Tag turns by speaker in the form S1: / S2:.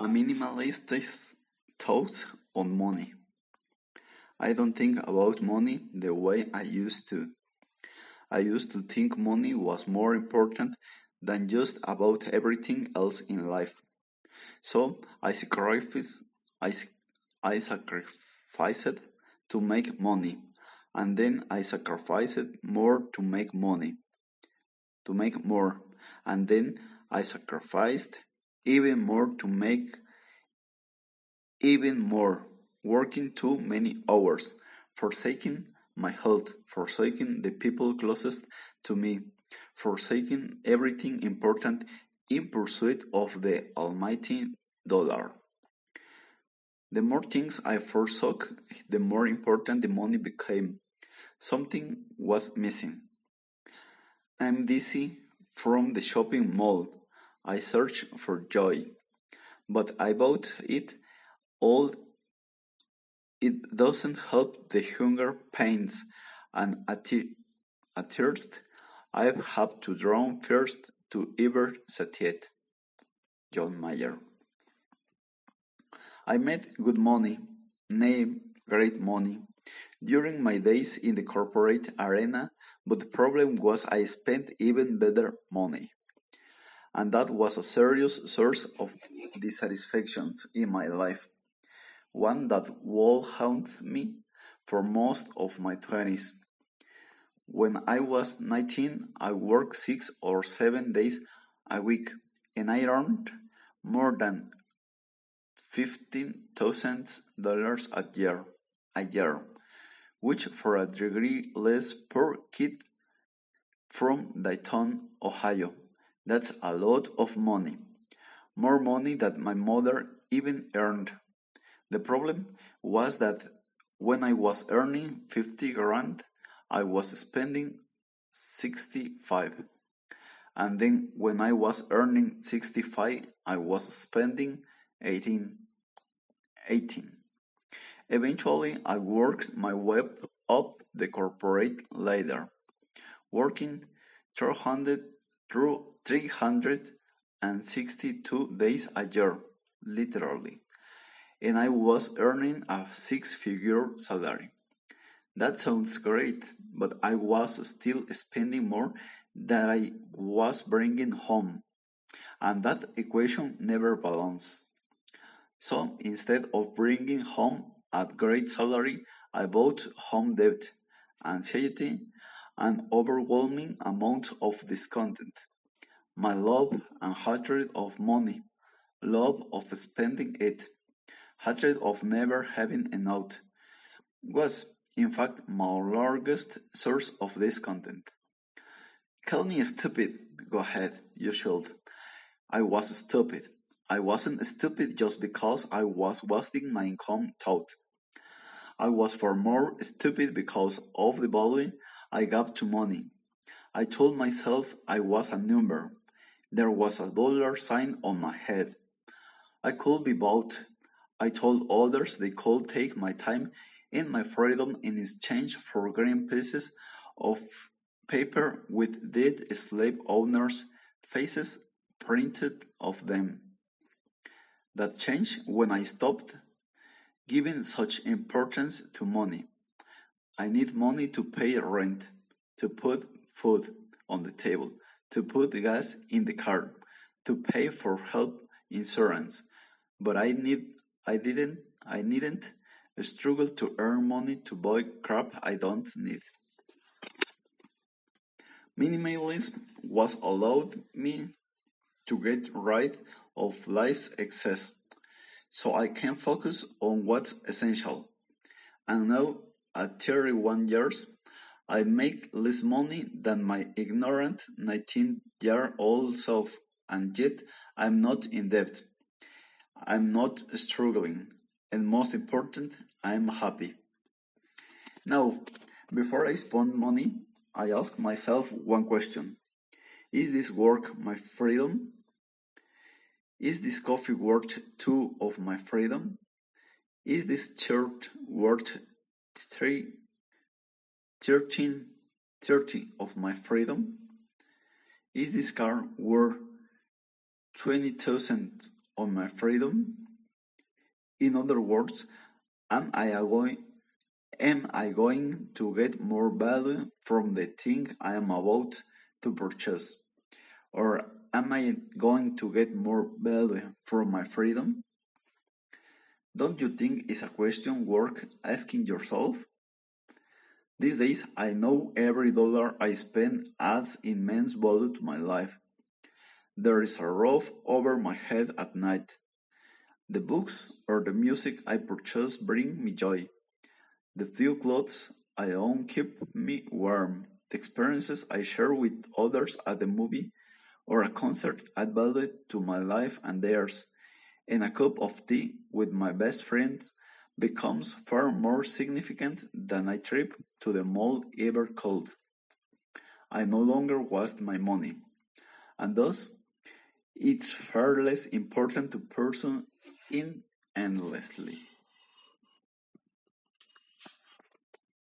S1: A minimalist's thoughts on money. I don't think about money the way I used to. I used to think money was more important than just about everything else in life. So I sacrificed, I, I sacrificed to make money, and then I sacrificed more to make money, to make more, and then I sacrificed even more to make even more, working too many hours, forsaking my health, forsaking the people closest to me, forsaking everything important in pursuit of the almighty dollar. The more things I forsook, the more important the money became. Something was missing. I'm dizzy from the shopping mall. I search for joy, but I bought it all. It doesn't help the hunger pains and a, thirst I've had to drown first to ever satiate. John Mayer. I made good money, nay, great money, during my days in the corporate arena, but the problem was I spent even better money and that was a serious source of dissatisfactions in my life, one that would haunt me for most of my twenties. When I was 19, I worked six or seven days a week, and I earned more than $15,000 a year, a year, which for a degree less poor kid from Dayton, Ohio, that's a lot of money. More money than my mother even earned. The problem was that when I was earning 50 grand, I was spending 65. And then when I was earning 65, I was spending 18. 18. Eventually, I worked my way up the corporate ladder, working 300 through three hundred and sixty-two days a year, literally, and I was earning a six-figure salary. That sounds great, but I was still spending more than I was bringing home, and that equation never balanced. So instead of bringing home a great salary, I bought home debt, anxiety, an overwhelming amount of discontent, my love and hatred of money, love of spending it, hatred of never having enough, was, in fact, my largest source of discontent. Call me stupid. Go ahead, you should. I was stupid. I wasn't stupid just because I was wasting my income thought. I was far more stupid because of the value I gave to money. I told myself I was a number, there was a dollar sign on my head. I could be bought. I told others they could take my time and my freedom in exchange for green pieces of paper with dead slave owners' faces printed of them. That changed when I stopped giving such importance to money. I need money to pay rent, to put food on the table, to put gas in the car, to pay for health insurance. But I need I didn't I needn't struggle to earn money to buy crap I don't need. Minimalism was allowed me to get rid of life's excess, so I can focus on what's essential. And now, at 31 years, I make less money than my ignorant nineteen-year-old self, and yet I'm not in debt. I'm not struggling, and most important, I'm happy. Now, before I spend money, I ask myself one question. Is this work my freedom? Is this coffee worth two of my freedom? Is this shirt worth three thirteen thirty of my freedom? Is this car worth twenty thousand on my freedom? In other words, am I going am I going to get more value from the thing I am about to purchase? Or am I going to get more value from my freedom? Don't you think it's a question worth asking yourself? These days, I know every dollar I spend adds immense value to my life. There is a roof over my head at night. The books or the music I purchase bring me joy. The few clothes I own keep me warm. The experiences I share with others at the movie or a concert add value to my life and theirs. And a cup of tea with my best friends becomes far more significant than a trip to the mall ever could. I no longer waste my money, and thus it's far less important to pursue it endlessly.